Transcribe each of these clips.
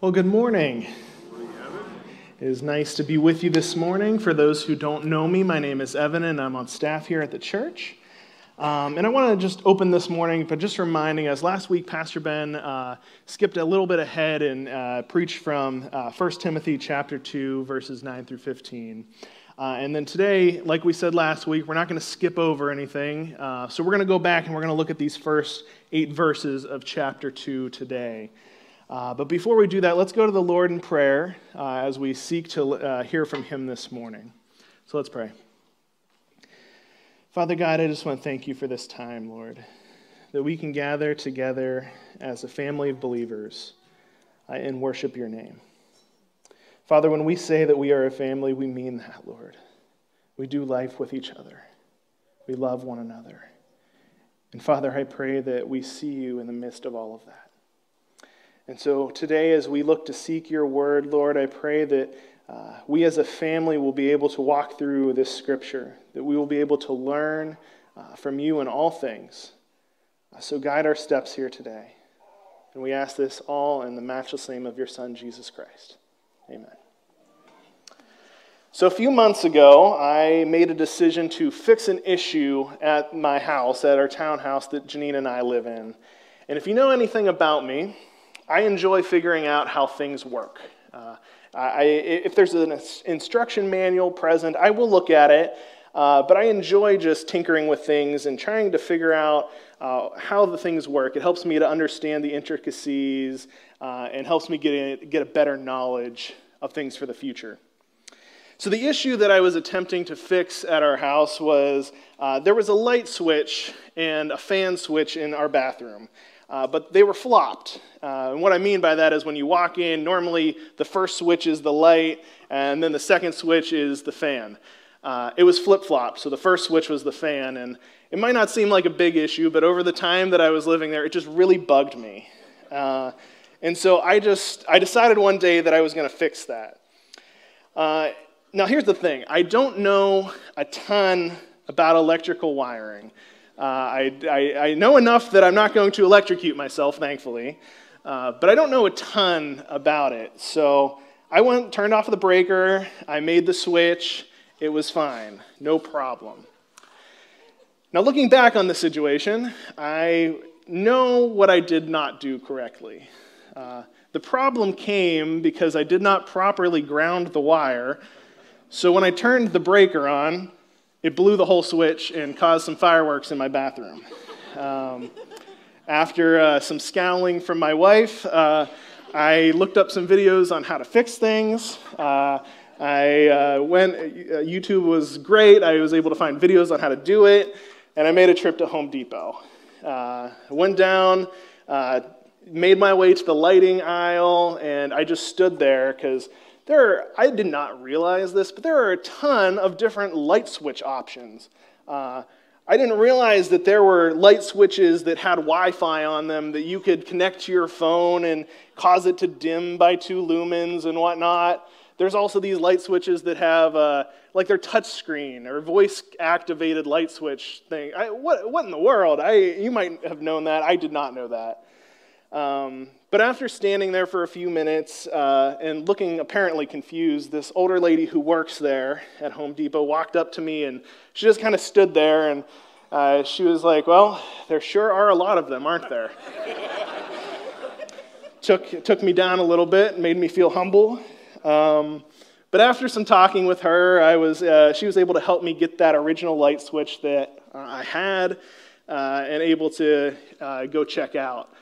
Well, good morning. It is nice to be with you this morning. For those who don't know me, my name is Evan, and I'm on staff here at the church. Um, and I want to just open this morning by just reminding us last week, Pastor Ben uh, skipped a little bit ahead and uh, preached from uh, 1 Timothy chapter 2, verses 9 through 15. Uh, and then today, like we said last week, we're not going to skip over anything. Uh, so we're going to go back and we're going to look at these first eight verses of chapter 2 today. Uh, but before we do that, let's go to the Lord in prayer uh, as we seek to uh, hear from Him this morning. So let's pray. Father God, I just want to thank you for this time, Lord, that we can gather together as a family of believers uh, and worship your name. Father, when we say that we are a family, we mean that, Lord. We do life with each other, we love one another. And Father, I pray that we see you in the midst of all of that. And so today, as we look to seek your word, Lord, I pray that uh, we as a family will be able to walk through this scripture, that we will be able to learn uh, from you in all things. Uh, so guide our steps here today. And we ask this all in the matchless name of your Son, Jesus Christ. Amen. So, a few months ago, I made a decision to fix an issue at my house, at our townhouse that Janine and I live in. And if you know anything about me, I enjoy figuring out how things work. Uh, I, if there's an instruction manual present, I will look at it, uh, but I enjoy just tinkering with things and trying to figure out uh, how the things work. It helps me to understand the intricacies uh, and helps me get a, get a better knowledge of things for the future. So, the issue that I was attempting to fix at our house was uh, there was a light switch and a fan switch in our bathroom uh, but they were flopped. Uh, and what I mean by that is when you walk in, normally the first switch is the light, and then the second switch is the fan. Uh, it was flip flopped, so the first switch was the fan, and it might not seem like a big issue, but over the time that I was living there, it just really bugged me. Uh, and so I just I decided one day that I was going to fix that. Uh, now here's the thing: I don't know a ton about electrical wiring. Uh, I, I, I, know enough that I'm not going to electrocute myself, thankfully, uh, but I don't know a ton about it. So I went, turned off the breaker, I made the switch, it was fine, no problem. Now, looking back on the situation, I know what I did not do correctly. Uh, the problem came because I did not properly ground the wire. So when I turned the breaker on, it blew the whole switch and caused some fireworks in my bathroom. Um, after uh, some scowling from my wife, uh, I looked up some videos on how to fix things. Uh, I uh, went, uh, YouTube was great. I was able to find videos on how to do it, and I made a trip to Home Depot. Uh, I went down, made my way to the lighting aisle, and I just stood there because there are, I did not realize this, but there are a ton of different light switch options. Uh, I didn't realize that there were light switches that had Wi Fi on them that you could connect to your phone and cause it to dim by two lumens and whatnot. There's also these light switches that have, uh, like, their touch screen or voice activated light switch thing. I, what, what in the world? I, you might have known that. I did not know that. Um, but after standing there for a few minutes uh, and looking apparently confused, this older lady who works there at Home Depot walked up to me and she just kind of stood there and uh, she was like, Well, there sure are a lot of them, aren't there? took, took me down a little bit, made me feel humble. Um, but after some talking with her, I was, uh, she was able to help me get that original light switch that I had uh, and able to uh, go check out.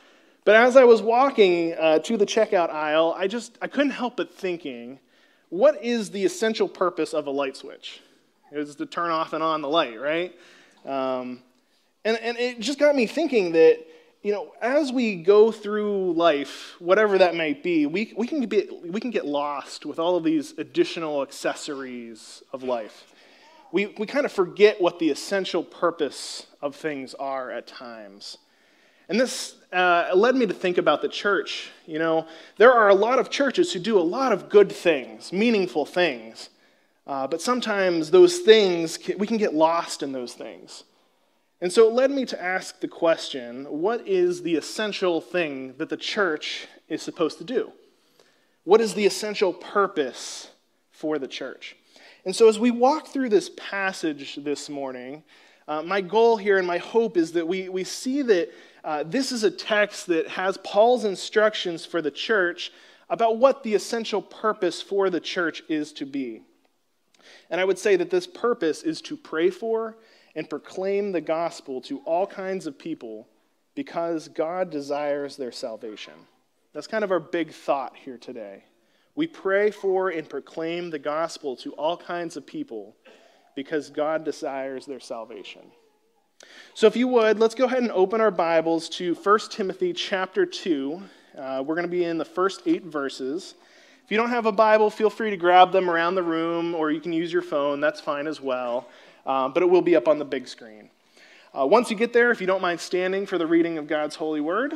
But as I was walking uh, to the checkout aisle, I just I couldn't help but thinking, what is the essential purpose of a light switch? It is to turn off and on the light, right? Um, and, and it just got me thinking that, you know, as we go through life, whatever that might be, we, we, can, be, we can get lost with all of these additional accessories of life. We, we kind of forget what the essential purpose of things are at times. And this uh, led me to think about the church. You know, there are a lot of churches who do a lot of good things, meaningful things. Uh, but sometimes those things, we can get lost in those things. And so it led me to ask the question what is the essential thing that the church is supposed to do? What is the essential purpose for the church? And so, as we walk through this passage this morning, uh, my goal here and my hope is that we, we see that uh, this is a text that has Paul's instructions for the church about what the essential purpose for the church is to be. And I would say that this purpose is to pray for and proclaim the gospel to all kinds of people because God desires their salvation. That's kind of our big thought here today. We pray for and proclaim the gospel to all kinds of people because God desires their salvation. So if you would, let's go ahead and open our Bibles to 1 Timothy chapter 2. Uh, we're going to be in the first eight verses. If you don't have a Bible, feel free to grab them around the room, or you can use your phone. That's fine as well. Uh, but it will be up on the big screen. Uh, once you get there, if you don't mind standing for the reading of God's holy word.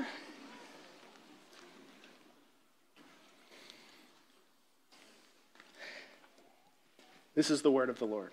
This is the word of the Lord.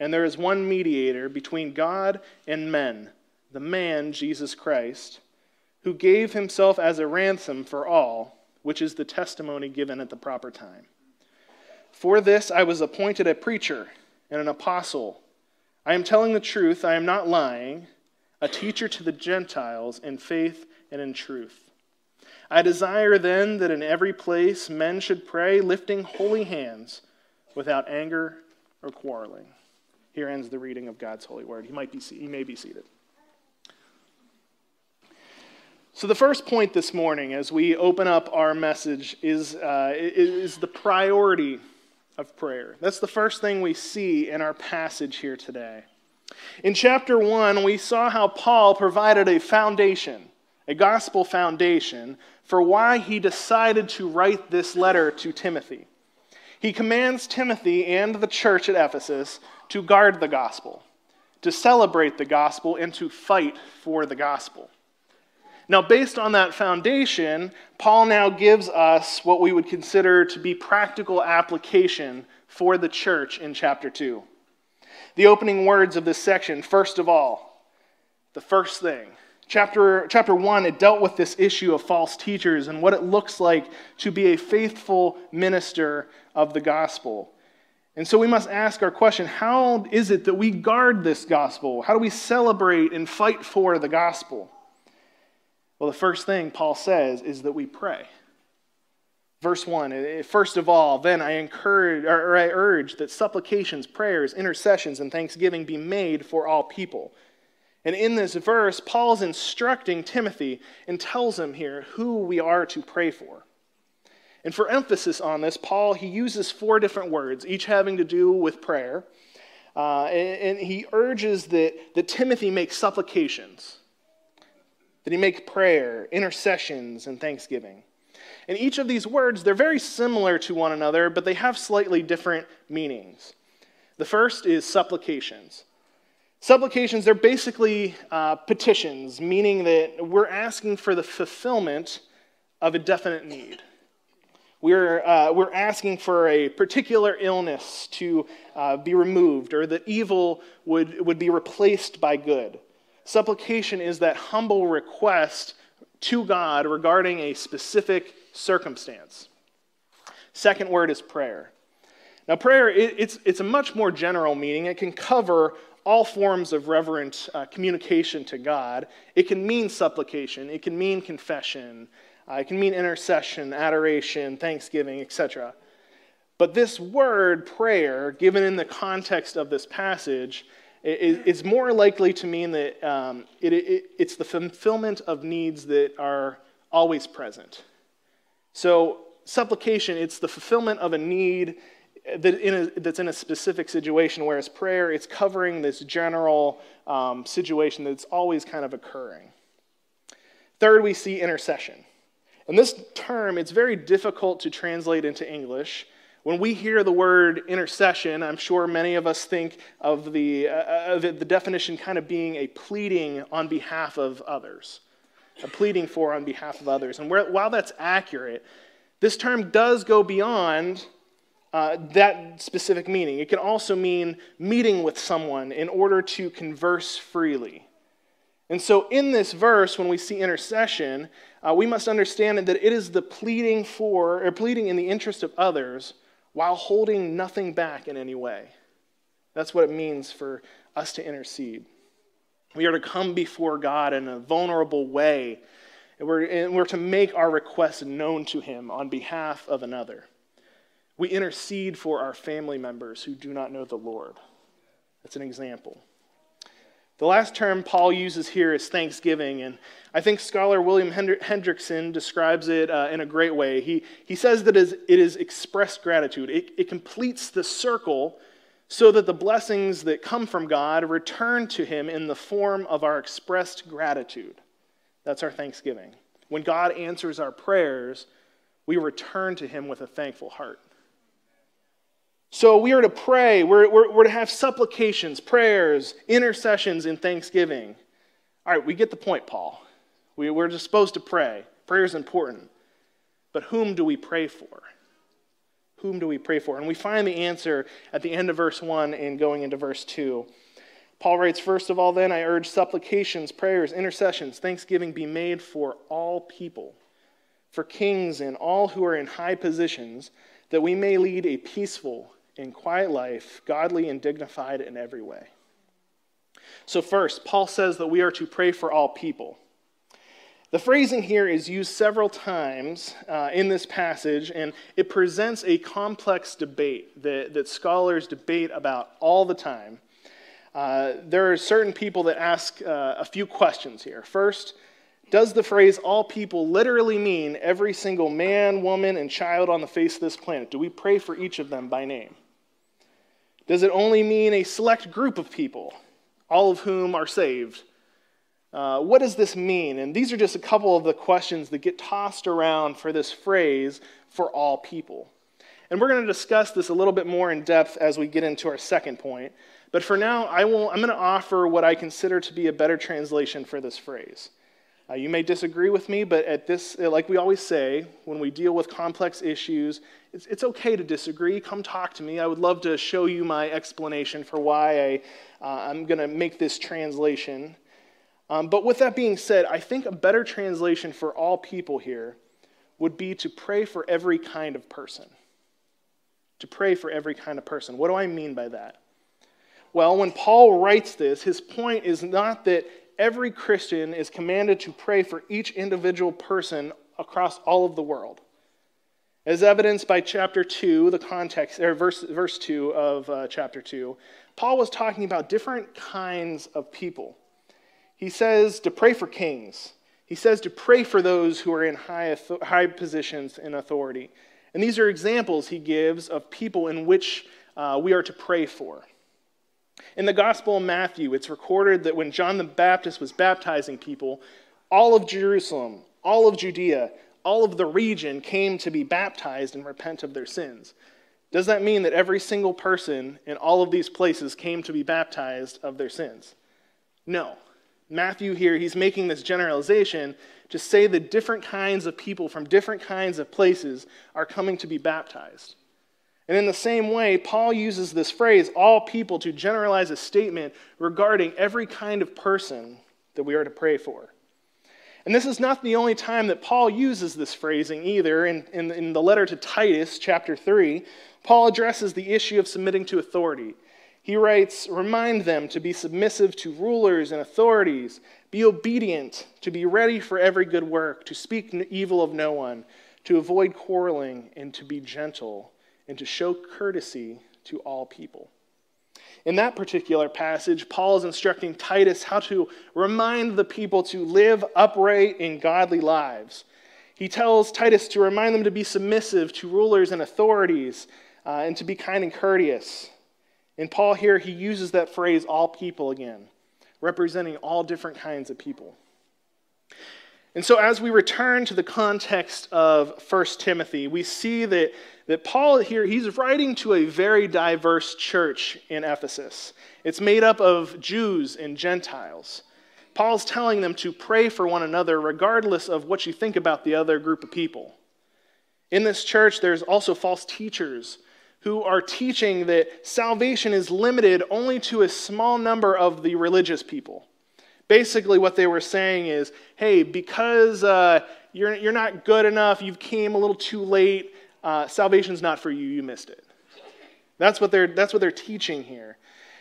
and there is one mediator between God and men, the man, Jesus Christ, who gave himself as a ransom for all, which is the testimony given at the proper time. For this I was appointed a preacher and an apostle. I am telling the truth, I am not lying, a teacher to the Gentiles in faith and in truth. I desire then that in every place men should pray, lifting holy hands without anger or quarreling. Here ends the reading of God's holy word. He, might be, he may be seated. So, the first point this morning, as we open up our message, is, uh, is the priority of prayer. That's the first thing we see in our passage here today. In chapter 1, we saw how Paul provided a foundation, a gospel foundation, for why he decided to write this letter to Timothy he commands Timothy and the church at Ephesus to guard the gospel, to celebrate the gospel, and to fight for the gospel. Now, based on that foundation, Paul now gives us what we would consider to be practical application for the church in chapter 2. The opening words of this section, first of all, the first thing Chapter, chapter 1, it dealt with this issue of false teachers and what it looks like to be a faithful minister of the gospel. And so we must ask our question how is it that we guard this gospel? How do we celebrate and fight for the gospel? Well, the first thing Paul says is that we pray. Verse 1 eh, First of all, then I encourage or I urge that supplications, prayers, intercessions, and thanksgiving be made for all people and in this verse, Paul's instructing Timothy and tells him here who we are to pray for. And for emphasis on this, Paul, he uses four different words, each having to do with prayer. Uh, and, and he urges that, that Timothy make supplications, that he make prayer, intercessions, and thanksgiving. And each of these words, they're very similar to one another, but they have slightly different meanings. The first is supplications. Supplications, they're basically uh, petitions, meaning that we're asking for the fulfillment of a definite need. We're, uh, we're asking for a particular illness to uh, be removed or that evil would, would be replaced by good. Supplication is that humble request to God regarding a specific circumstance. Second word is prayer. Now, prayer, it, it's, it's a much more general meaning. It can cover all forms of reverent uh, communication to God. It can mean supplication, it can mean confession, uh, it can mean intercession, adoration, thanksgiving, etc. But this word, prayer, given in the context of this passage, is, more likely to mean that um, it, it, it's the fulfillment of needs that are always present. So, supplication, it's the fulfillment of a need that in a, that's in a specific situation, whereas prayer, it's covering this general um, situation that's always kind of occurring. Third, we see intercession. And this term, it's very difficult to translate into English. When we hear the word intercession, I'm sure many of us think of the, uh, of the definition kind of being a pleading on behalf of others, a pleading for on behalf of others. And where, while that's accurate, this term does go beyond uh, that specific meaning. It can also mean meeting with someone in order to converse freely. And so, in this verse, when we see intercession, uh, we must understand that it is the pleading for, or pleading in the interest of others while holding nothing back in any way. That's what it means for us to intercede. We are to come before God in a vulnerable way, and we're, and we're to make our requests known to Him on behalf of another. We intercede for our family members who do not know the Lord. That's an example. The last term Paul uses here is thanksgiving, and I think scholar William Hendriksen describes it uh, in a great way. He, he says that it is expressed gratitude, it, it completes the circle so that the blessings that come from God return to Him in the form of our expressed gratitude. That's our thanksgiving. When God answers our prayers, we return to Him with a thankful heart. So we are to pray, we're, we're, we're, to have supplications, prayers, intercessions, and thanksgiving. All right, we get the point, Paul. We, we're just supposed to pray. Prayer is important. But whom do we pray for? Whom do we pray for? And we find the answer at the end of verse 1 and going into verse 2. Paul writes, First of all, then, I urge supplications, prayers, intercessions, thanksgiving be made for all people, for kings and all who are in high positions, that we may lead a peaceful in quiet life, godly and dignified in every way. So, first, Paul says that we are to pray for all people. The phrasing here is used several times uh, in this passage, and it presents a complex debate that, that scholars debate about all the time. Uh, there are certain people that ask uh, a few questions here. First, does the phrase all people literally mean every single man, woman, and child on the face of this planet? Do we pray for each of them by name? Does it only mean a select group of people, all of whom are saved? Uh, what does this mean? And these are just a couple of the questions that get tossed around for this phrase for all people. And we're going to discuss this a little bit more in depth as we get into our second point. But for now, I will, I'm going to offer what I consider to be a better translation for this phrase. Uh, you may disagree with me, but at this, uh, like we always say, when we deal with complex issues, it's, it's okay to disagree. Come talk to me. I would love to show you my explanation for why I, uh, I'm going to make this translation. Um, but with that being said, I think a better translation for all people here would be to pray for every kind of person. To pray for every kind of person. What do I mean by that? Well, when Paul writes this, his point is not that every Christian is commanded to pray for each individual person across all of the world. As evidenced by chapter 2, the context, or verse, verse 2 of uh, chapter 2, Paul was talking about different kinds of people. He says to pray for kings. He says to pray for those who are in high, high positions in authority. And these are examples he gives of people in which uh, we are to pray for. In the Gospel of Matthew, it's recorded that when John the Baptist was baptizing people, all of Jerusalem, all of Judea, all of the region came to be baptized and repent of their sins. Does that mean that every single person in all of these places came to be baptized of their sins? No. Matthew here, he's making this generalization to say that different kinds of people from different kinds of places are coming to be baptized. And in the same way, Paul uses this phrase, all people, to generalize a statement regarding every kind of person that we are to pray for. And this is not the only time that Paul uses this phrasing either. In, in, in, the letter to Titus, chapter 3, Paul addresses the issue of submitting to authority. He writes, Remind them to be submissive to rulers and authorities, be obedient, to be ready for every good work, to speak evil of no one, to avoid quarreling, and to be gentle and to show courtesy to all people. In that particular passage, Paul is instructing Titus how to remind the people to live upright and godly lives. He tells Titus to remind them to be submissive to rulers and authorities uh, and to be kind and courteous. And Paul here, he uses that phrase, all people, again, representing all different kinds of people. And so, as we return to the context of 1 Timothy, we see that, that Paul here, he's writing to a very diverse church in Ephesus. It's made up of Jews and Gentiles. Paul's telling them to pray for one another, regardless of what you think about the other group of people. In this church, there's also false teachers who are teaching that salvation is limited only to a small number of the religious people. Basically, what they were saying is hey, because uh, you're, you're not good enough, you came a little too late, uh, salvation's not for you, you missed it. That's what, they're, that's what they're teaching here.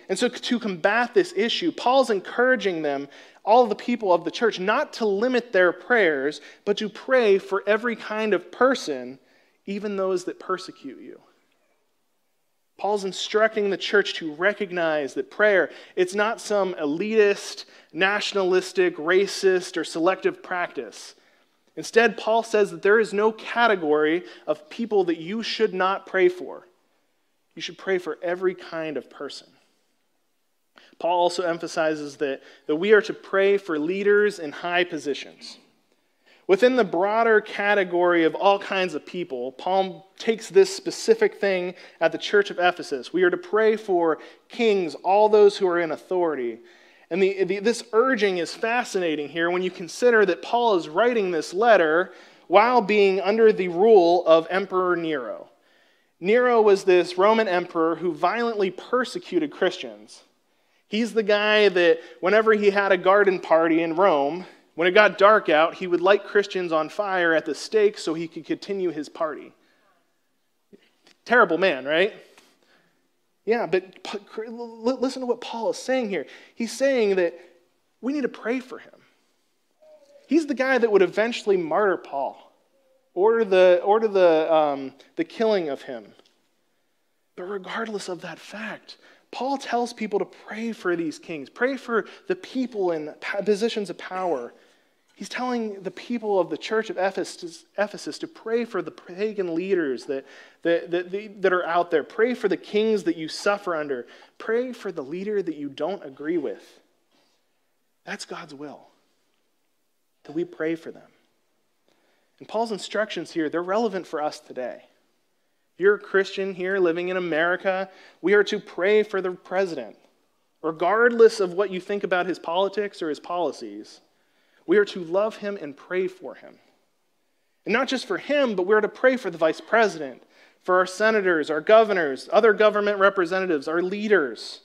And so, to combat this issue, Paul's encouraging them, all the people of the church, not to limit their prayers, but to pray for every kind of person, even those that persecute you. Paul's instructing the church to recognize that prayer, it's not some elitist, nationalistic, racist, or selective practice. Instead, Paul says that there is no category of people that you should not pray for. You should pray for every kind of person. Paul also emphasizes that, that we are to pray for leaders in high positions. Within the broader category of all kinds of people, Paul takes this specific thing at the church of Ephesus. We are to pray for kings, all those who are in authority. And the, the, this urging is fascinating here when you consider that Paul is writing this letter while being under the rule of Emperor Nero. Nero was this Roman emperor who violently persecuted Christians. He's the guy that, whenever he had a garden party in Rome, when it got dark out, he would light Christians on fire at the stake so he could continue his party. Terrible man, right? Yeah, but listen to what Paul is saying here. He's saying that we need to pray for him. He's the guy that would eventually martyr Paul, order the, order the, um, the killing of him. But regardless of that fact, Paul tells people to pray for these kings, pray for the people in positions of power He's telling the people of the church of Ephesus, Ephesus to pray for the pagan leaders that, that, that, that are out there. Pray for the kings that you suffer under. Pray for the leader that you don't agree with. That's God's will, that we pray for them. And Paul's instructions here, they're relevant for us today. If You're a Christian here living in America. We are to pray for the president, regardless of what you think about his politics or his policies. We are to love him and pray for him. And not just for him, but we're to pray for the vice president, for our senators, our governors, other government representatives, our leaders.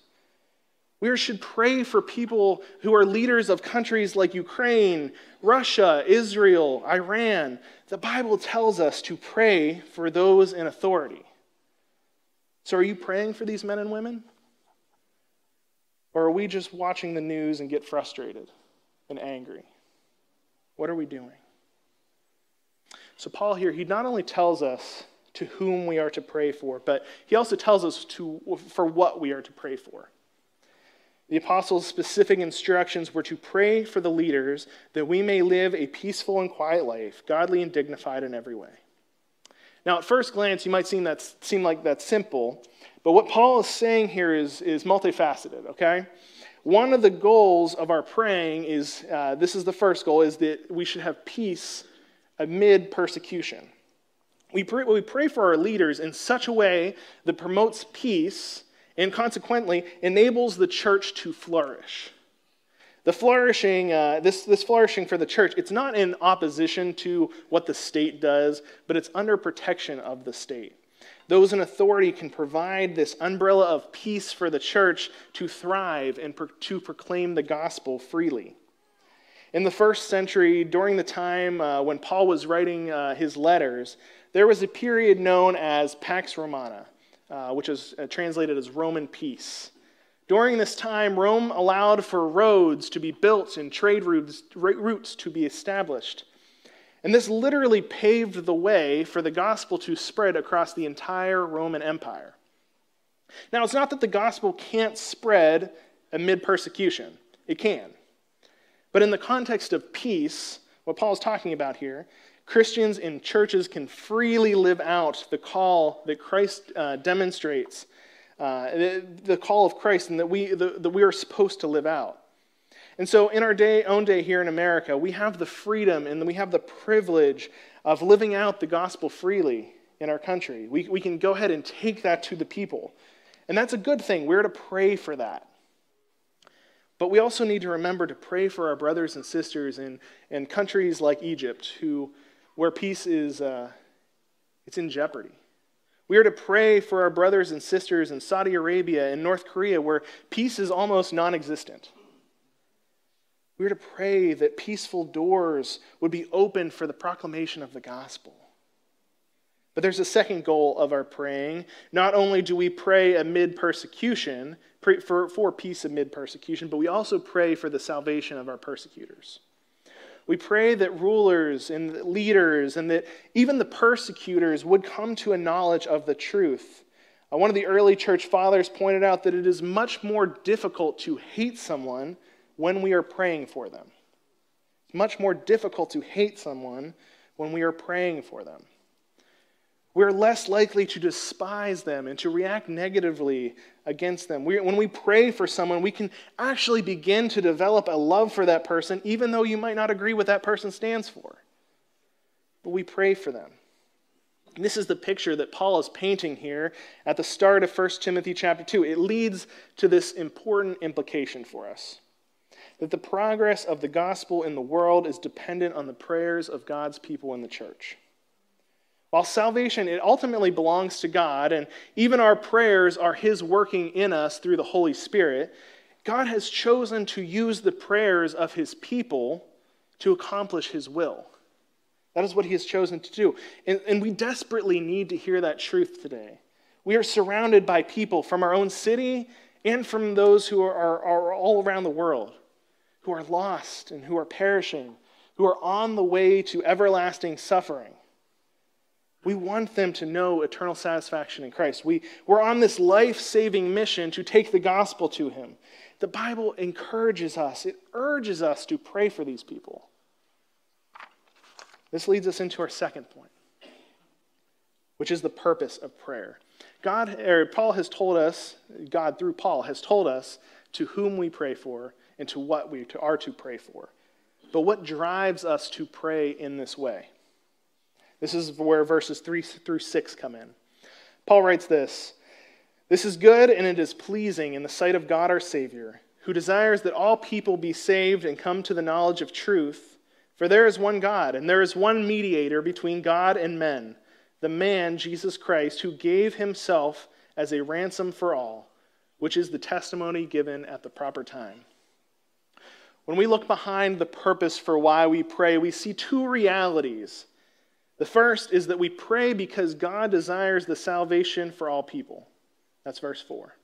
We should pray for people who are leaders of countries like Ukraine, Russia, Israel, Iran. The Bible tells us to pray for those in authority. So, are you praying for these men and women? Or are we just watching the news and get frustrated and angry? What are we doing? So, Paul here, he not only tells us to whom we are to pray for, but he also tells us to, for what we are to pray for. The apostles' specific instructions were to pray for the leaders that we may live a peaceful and quiet life, godly and dignified in every way. Now, at first glance, you might seem, that, seem like that's simple, but what Paul is saying here is, is multifaceted, okay? One of the goals of our praying is uh, this is the first goal is that we should have peace amid persecution. We pray, we pray for our leaders in such a way that promotes peace and consequently enables the church to flourish. The flourishing, uh, this, this flourishing for the church, it's not in opposition to what the state does, but it's under protection of the state. Those in authority can provide this umbrella of peace for the church to thrive and pro- to proclaim the gospel freely. In the first century, during the time uh, when Paul was writing uh, his letters, there was a period known as Pax Romana, uh, which is uh, translated as Roman peace. During this time, Rome allowed for roads to be built and trade routes, routes to be established. And this literally paved the way for the gospel to spread across the entire Roman Empire. Now, it's not that the gospel can't spread amid persecution, it can. But in the context of peace, what Paul is talking about here, Christians in churches can freely live out the call that Christ uh, demonstrates, uh, the, the, call of Christ, and that we, the, that we are supposed to live out. And so, in our day, own day here in America, we have the freedom and we have the privilege of living out the gospel freely in our country. We, we can go ahead and take that to the people. And that's a good thing. We're to pray for that. But we also need to remember to pray for our brothers and sisters in, in countries like Egypt, who, where peace is uh, it's in jeopardy. We are to pray for our brothers and sisters in Saudi Arabia and North Korea, where peace is almost non existent. We are to pray that peaceful doors would be opened for the proclamation of the gospel. But there's a second goal of our praying. Not only do we pray amid persecution, for, for peace amid persecution, but we also pray for the salvation of our persecutors. We pray that rulers and leaders and that even the persecutors would come to a knowledge of the truth. Uh, one of the early church fathers pointed out that it is much more difficult to hate someone when we are praying for them. It's much more difficult to hate someone when we are praying for them. We're less likely to despise them and to react negatively against them. We, when we pray for someone, we can actually begin to develop a love for that person, even though you might not agree what that person stands for. But we pray for them. And this is the picture that Paul is painting here at the start of 1 Timothy chapter 2. It leads to this important implication for us that the progress of the gospel in the world is dependent on the prayers of God's people in the church. While salvation, it ultimately belongs to God, and even our prayers are His working in us through the Holy Spirit, God has chosen to use the prayers of His people to accomplish His will. That is what He has chosen to do. And, and we desperately need to hear that truth today. We are surrounded by people from our own city and from those who are, are, are all around the world who are lost and who are perishing, who are on the way to everlasting suffering. We want them to know eternal satisfaction in Christ. We, we're on this life saving mission to take the gospel to Him. The Bible encourages us, it urges us to pray for these people. This leads us into our second point, which is the purpose of prayer. God, or Paul has told us, God through Paul has told us to whom we pray for and to what we are to pray for. But what drives us to pray in this way? This is where verses 3 through 6 come in. Paul writes this This is good and it is pleasing in the sight of God our Savior, who desires that all people be saved and come to the knowledge of truth. For there is one God, and there is one mediator between God and men, the man, Jesus Christ, who gave himself as a ransom for all, which is the testimony given at the proper time. When we look behind the purpose for why we pray, we see two realities. The first is that we pray because God desires the salvation for all people. That's verse 4.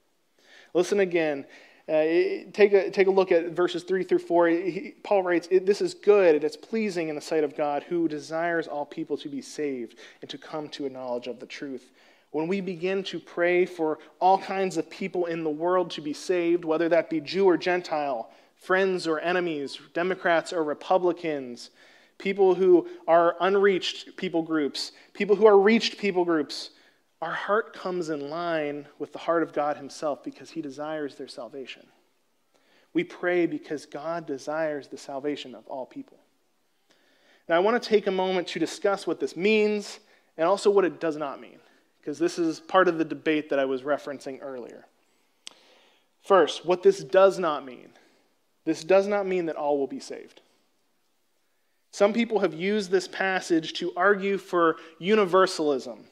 Listen again. Uh, take, a, take a look at verses 3 through 4. He, Paul writes, This is good and it's pleasing in the sight of God who desires all people to be saved and to come to a knowledge of the truth. When we begin to pray for all kinds of people in the world to be saved, whether that be Jew or Gentile, friends or enemies, Democrats or Republicans, people who are unreached people groups, people who are reached people groups, our heart comes in line with the heart of God Himself because He desires their salvation. We pray because God desires the salvation of all people. Now, I want to take a moment to discuss what this means and also what it does not mean, because this is part of the debate that I was referencing earlier. First, what this does not mean this does not mean that all will be saved. Some people have used this passage to argue for universalism,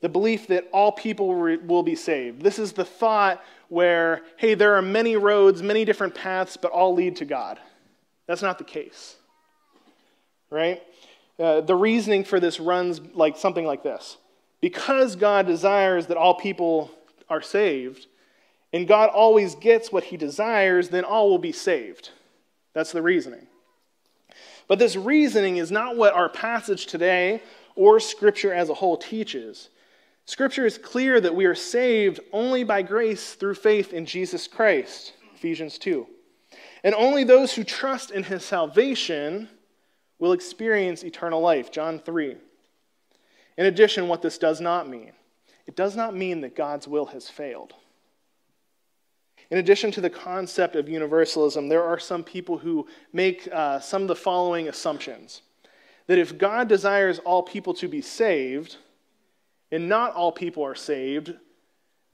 the belief that all people will be saved. This is the thought where, hey, there are many roads, many different paths, but all lead to God. That's not the case, right? Uh, the reasoning for this runs like something like this Because God desires that all people are saved, and God always gets what he desires, then all will be saved. That's the reasoning. But this reasoning is not what our passage today or Scripture as a whole teaches. Scripture is clear that we are saved only by grace through faith in Jesus Christ, Ephesians 2. And only those who trust in his salvation will experience eternal life, John 3. In addition, what this does not mean it does not mean that God's will has failed. In addition to the concept of universalism, there are some people who make uh, some of the following assumptions that if God desires all people to be saved, and not all people are saved,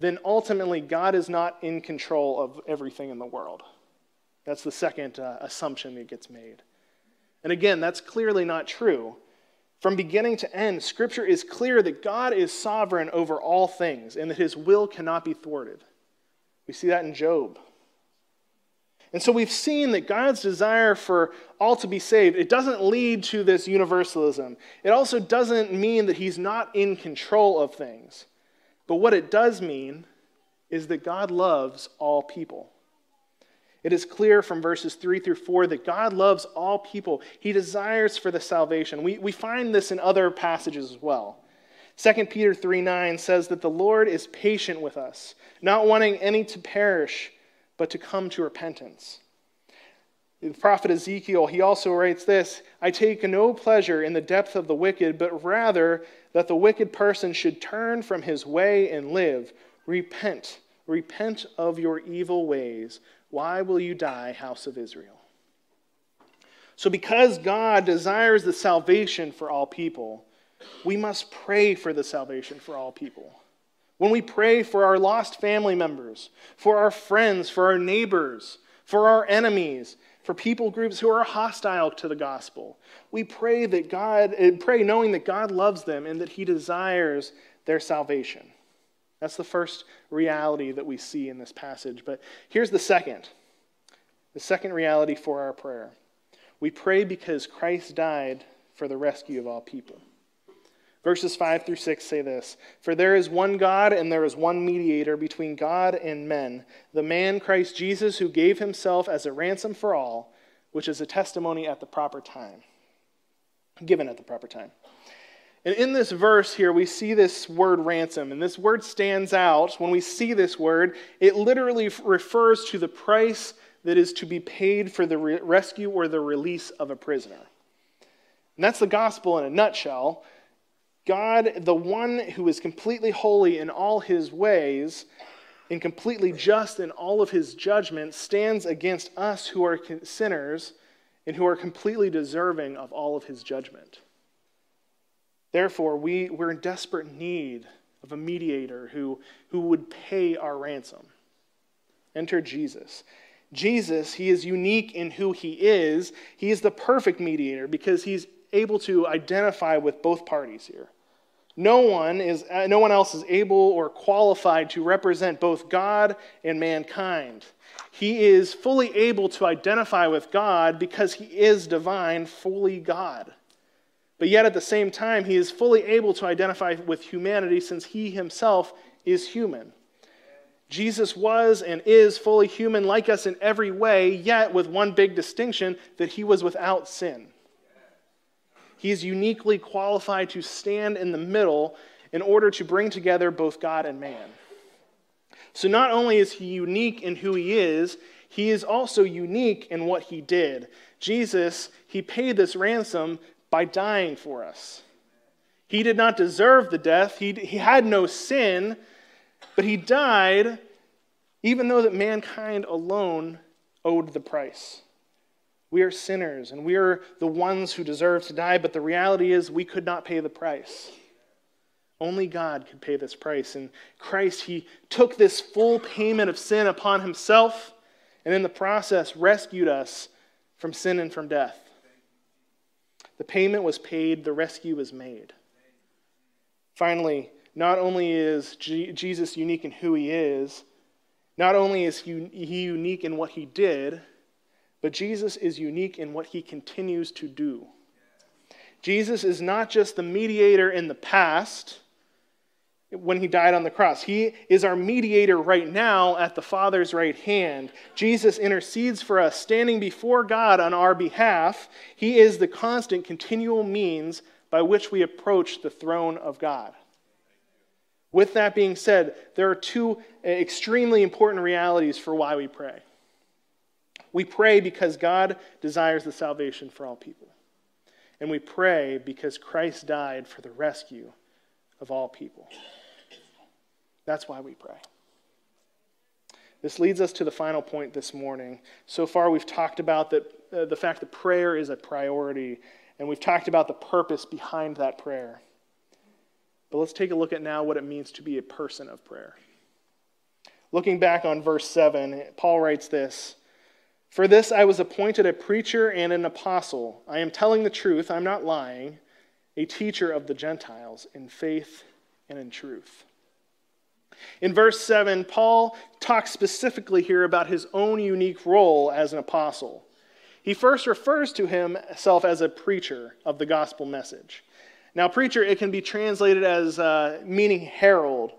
then ultimately God is not in control of everything in the world. That's the second uh, assumption that gets made. And again, that's clearly not true. From beginning to end, Scripture is clear that God is sovereign over all things and that his will cannot be thwarted. We see that in Job. And so we've seen that God's desire for all to be saved, it doesn't lead to this universalism. It also doesn't mean that he's not in control of things. But what it does mean is that God loves all people. It is clear from verses 3 through 4 that God loves all people. He desires for the salvation. We, we find this in other passages as well. 2 Peter 3 9 says that the Lord is patient with us, not wanting any to perish, but to come to repentance. The prophet Ezekiel, he also writes this I take no pleasure in the depth of the wicked, but rather that the wicked person should turn from his way and live. Repent, repent of your evil ways. Why will you die, house of Israel? So, because God desires the salvation for all people, we must pray for the salvation for all people. When we pray for our lost family members, for our friends, for our neighbors, for our enemies, for people groups who are hostile to the gospel, we pray that God eh, pray knowing that God loves them and that he desires their salvation. That's the first reality that we see in this passage. But here's the second. The second reality for our prayer. We pray because Christ died for the rescue of all people. Verses 5 through 6 say this For there is one God, and there is one mediator between God and men, the man Christ Jesus, who gave himself as a ransom for all, which is a testimony at the proper time. Given at the proper time. And in this verse here, we see this word ransom, and this word stands out. When we see this word, it literally refers to the price that is to be paid for the rescue or the release of a prisoner. And that's the gospel in a nutshell. God, the one who is completely holy in all his ways and completely just in all of his judgment, stands against us who are sinners and who are completely deserving of all of his judgment. Therefore, we, we're in desperate need of a mediator who, who would pay our ransom. Enter Jesus. Jesus, he is unique in who he is. He is the perfect mediator because he's able to identify with both parties here. No one, is, uh, no one else is able or qualified to represent both God and mankind. He is fully able to identify with God because he is divine, fully God. But yet at the same time, he is fully able to identify with humanity since he himself is human. Jesus was and is fully human like us in every way, yet with one big distinction that he was without sin. He is uniquely qualified to stand in the middle in order to bring together both God and man. So not only is he unique in who he is, he is also unique in what he did. Jesus, he paid this ransom by dying for us. He did not deserve the death, he, he had no sin, but he died even though that mankind alone owed the price. We are sinners and we are the ones who deserve to die, but the reality is we could not pay the price. Only God could pay this price. And Christ, He took this full payment of sin upon Himself and in the process rescued us from sin and from death. The payment was paid, the rescue was made. Finally, not only is G- Jesus unique in who He is, not only is he, he unique in what He did, but Jesus is unique in what he continues to do. Jesus is not just the mediator in the past when he died on the cross. He is our mediator right now at the Father's right hand. Jesus intercedes for us, standing before God on our behalf. He is the constant, continual means by which we approach the throne of God. With that being said, there are two extremely important realities for why we pray. We pray because God desires the salvation for all people. And we pray because Christ died for the rescue of all people. That's why we pray. This leads us to the final point this morning. So far, we've talked about that, uh, the fact that prayer is a priority, and we've talked about the purpose behind that prayer. But let's take a look at now what it means to be a person of prayer. Looking back on verse 7, Paul writes this For this I was appointed a preacher and an apostle. I am telling the truth, I'm not lying, a teacher of the Gentiles in faith and in truth. In verse 7, Paul talks specifically here about his own unique role as an apostle. He first refers to himself as a preacher of the gospel message. Now, preacher, it can be translated as uh, meaning herald.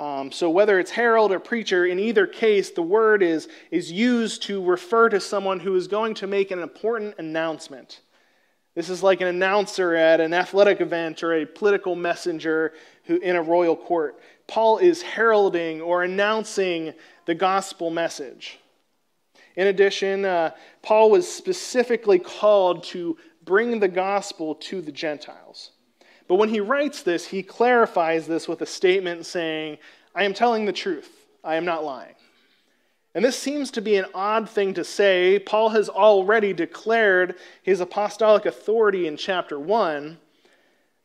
Um, so, whether it's herald or preacher, in either case, the word is, is used to refer to someone who is going to make an important announcement. This is like an announcer at an athletic event or a political messenger who, in a royal court. Paul is heralding or announcing the gospel message. In addition, uh, Paul was specifically called to bring the gospel to the Gentiles. But when he writes this, he clarifies this with a statement saying, I am telling the truth, I am not lying. And this seems to be an odd thing to say. Paul has already declared his apostolic authority in chapter 1.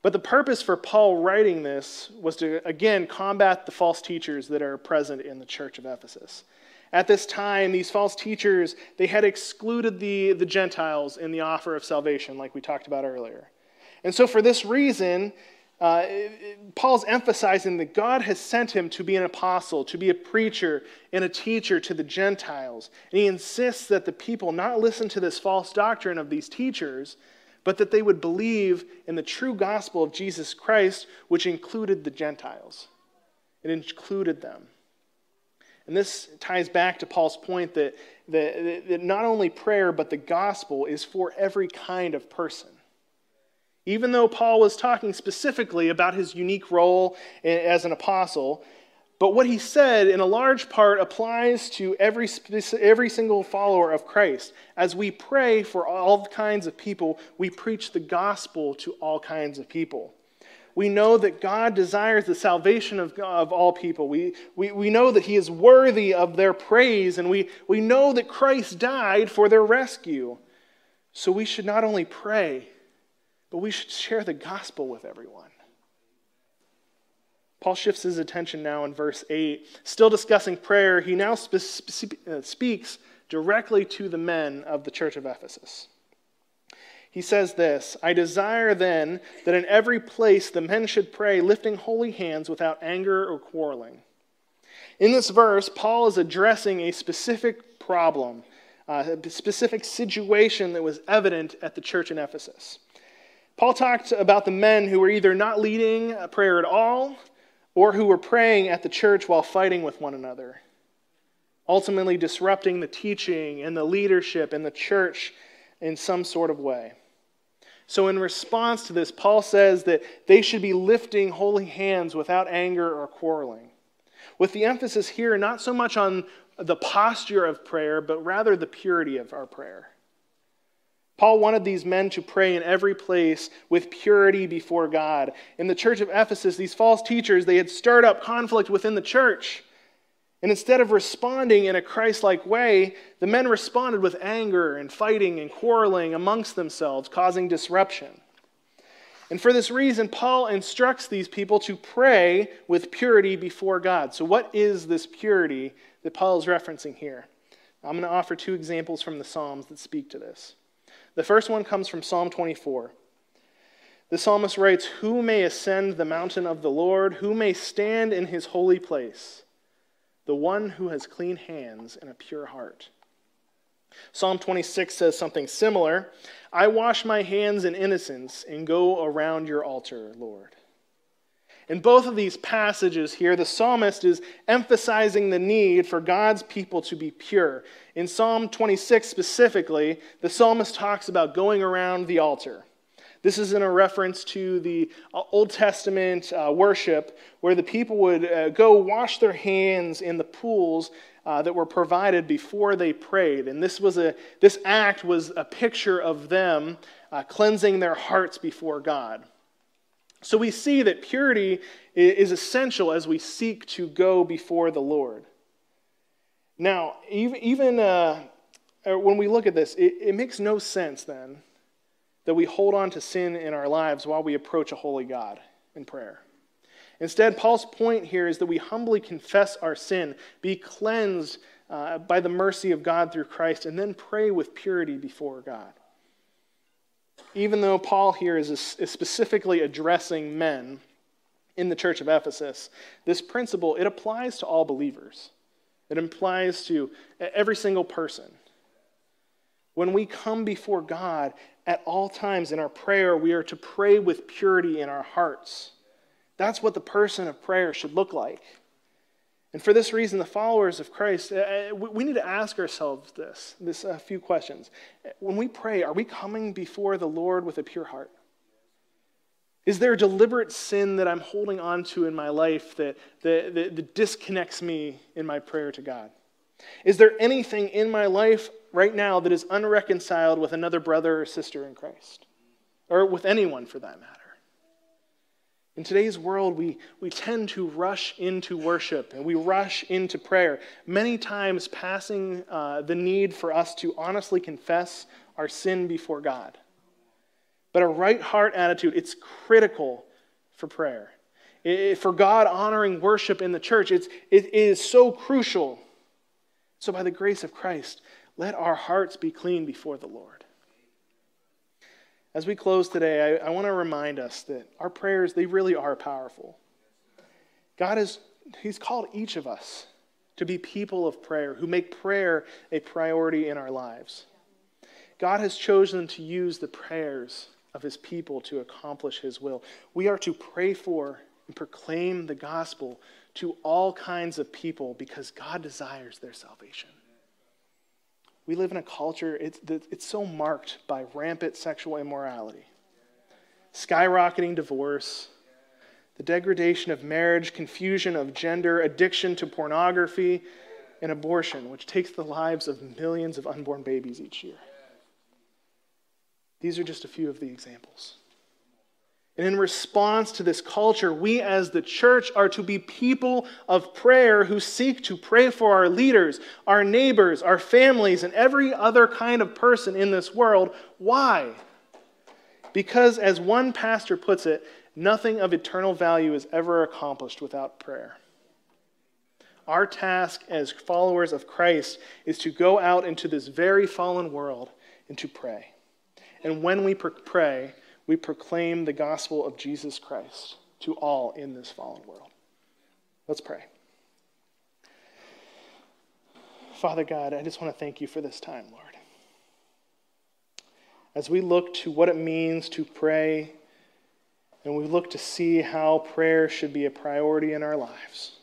But the purpose for Paul writing this was to, again, combat the false teachers that are present in the church of Ephesus. At this time, these false teachers, they had excluded the, the Gentiles in the offer of salvation, like we talked about earlier. And so, for this reason, uh, Paul's emphasizing that God has sent him to be an apostle, to be a preacher and a teacher to the Gentiles. And he insists that the people not listen to this false doctrine of these teachers, but that they would believe in the true gospel of Jesus Christ, which included the Gentiles. It included them. And this ties back to Paul's point that, that, that not only prayer, but the gospel is for every kind of person. Even though Paul was talking specifically about his unique role as an apostle, but what he said, in a large part, applies to every, every single follower of Christ. As we pray for all kinds of people, we preach the gospel to all kinds of people. We know that God desires the salvation of, of all people. We, we, we know that He is worthy of their praise, and we, we know that Christ died for their rescue. So we should not only pray, but we should share the gospel with everyone. Paul shifts his attention now in verse 8. Still discussing prayer, he now spe- spe- uh, speaks directly to the men of the church of Ephesus. He says this I desire then that in every place the men should pray, lifting holy hands without anger or quarreling. In this verse, Paul is addressing a specific problem, uh, a specific situation that was evident at the church in Ephesus. Paul talked about the men who were either not leading prayer at all or who were praying at the church while fighting with one another, ultimately disrupting the teaching and the leadership in the church in some sort of way. So, in response to this, Paul says that they should be lifting holy hands without anger or quarreling. With the emphasis here, not so much on the posture of prayer, but rather the purity of our prayer. Paul wanted these men to pray in every place with purity before God. In the church of Ephesus, these false teachers, they had stirred up conflict within the church. And instead of responding in a Christ like way, the men responded with anger and fighting and quarreling amongst themselves, causing disruption. And for this reason, Paul instructs these people to pray with purity before God. So, what is this purity that Paul is referencing here? I'm going to offer two examples from the Psalms that speak to this. The first one comes from Psalm 24. The psalmist writes, Who may ascend the mountain of the Lord? Who may stand in his holy place? The one who has clean hands and a pure heart. Psalm 26 says something similar I wash my hands in innocence and go around your altar, Lord. In both of these passages here, the psalmist is emphasizing the need for God's people to be pure. In Psalm 26 specifically, the psalmist talks about going around the altar. This is in a reference to the uh, Old Testament uh, worship where the people would uh, go wash their hands in the pools uh, that were provided before they prayed. And this, was a, this act was a picture of them uh, cleansing their hearts before God. So we see that purity is essential as we seek to go before the Lord. Now, even, uh, uh, when we look at this, it, it makes no sense then that we hold on to sin in our lives while we approach a holy God in prayer. Instead, Paul's point here is that we humbly confess our sin, be cleansed uh, by the mercy of God through Christ, and then pray with purity before God. Even though Paul here is, is specifically addressing men in the church of Ephesus, this principle it applies to all believers. It applies to every single person. When we come before God at all times in our prayer, we are to pray with purity in our hearts. That's what the person of prayer should look like. And for this reason, the followers of Christ, uh, uh, we need to ask ourselves this, this a few questions. When we pray, are we coming before the Lord with a pure heart? Is there a deliberate sin that I'm holding on to in my life that, that, that, that disconnects me in my prayer to God? Is there anything in my life right now that is unreconciled with another brother or sister in Christ? Or with anyone for that matter? In today's world, we, we tend to rush into worship and we rush into prayer, many times passing uh, the need for us to honestly confess our sin before God. But a right heart attitude, it's critical for prayer. It, for God honoring worship in the church, it's, it is so crucial. So, by the grace of Christ, let our hearts be clean before the Lord. As we close today, I, I want to remind us that our prayers, they really are powerful. God is, He's called each of us to be people of prayer who make prayer a priority in our lives. God has chosen to use the prayers of His people to accomplish His will. We are to pray for and proclaim the gospel to all kinds of people because God desires their salvation. We live in a culture, it's, it's so marked by rampant sexual immorality, skyrocketing divorce, the degradation of marriage, confusion of gender, addiction to pornography, and abortion, which takes the lives of millions of unborn babies each year. These are just a few of the examples. And in response to this culture, we as the church are to be people of prayer who seek to pray for our leaders, our neighbors, our families, and every other kind of person in this world. Why? Because, as one pastor puts it, nothing of eternal value is ever accomplished without prayer. Our task as followers of Christ is to go out into this very fallen world and to pray. And when we pray, we proclaim the gospel of Jesus Christ to all in this fallen world. Let's pray. Father God, I just want to thank you for this time, Lord. As we look to what it means to pray, and we look to see how prayer should be a priority in our lives,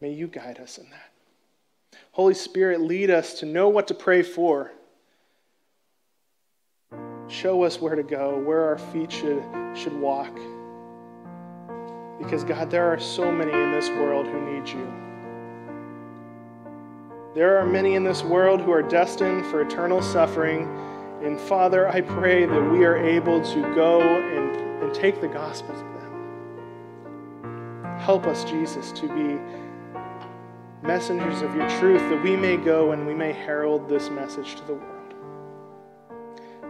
may you guide us in that. Holy Spirit, lead us to know what to pray for Show us where to go, where our feet should, should walk. Because, God, there are so many in this world who need you. There are many in this world who are destined for eternal suffering. And, Father, I pray that we are able to go and, and take the gospel to them. Help us, Jesus, to be messengers of your truth, that we may go and we may herald this message to the world.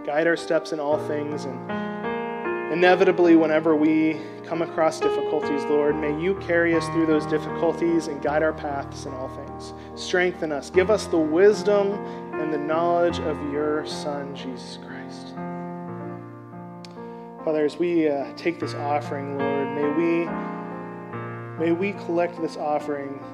Guide our steps in all things. And inevitably, whenever we come across difficulties, Lord, may you carry us through those difficulties and guide our paths in all things. Strengthen us. Give us the wisdom and the knowledge of your Son, Jesus Christ. Father, as we uh, take this offering, Lord, may we, may we collect this offering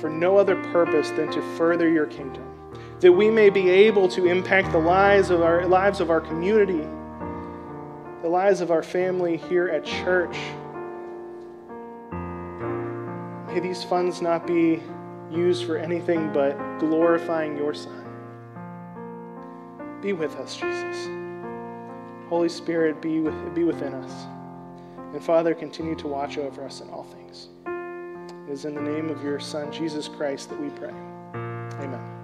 for no other purpose than to further your kingdom that we may be able to impact the lives of our lives of our community, the lives of our family here at church. May these funds not be used for anything but glorifying your Son. Be with us, Jesus. Holy Spirit, be, with, be within us. And Father, continue to watch over us in all things. It is in the name of your Son, Jesus Christ, that we pray.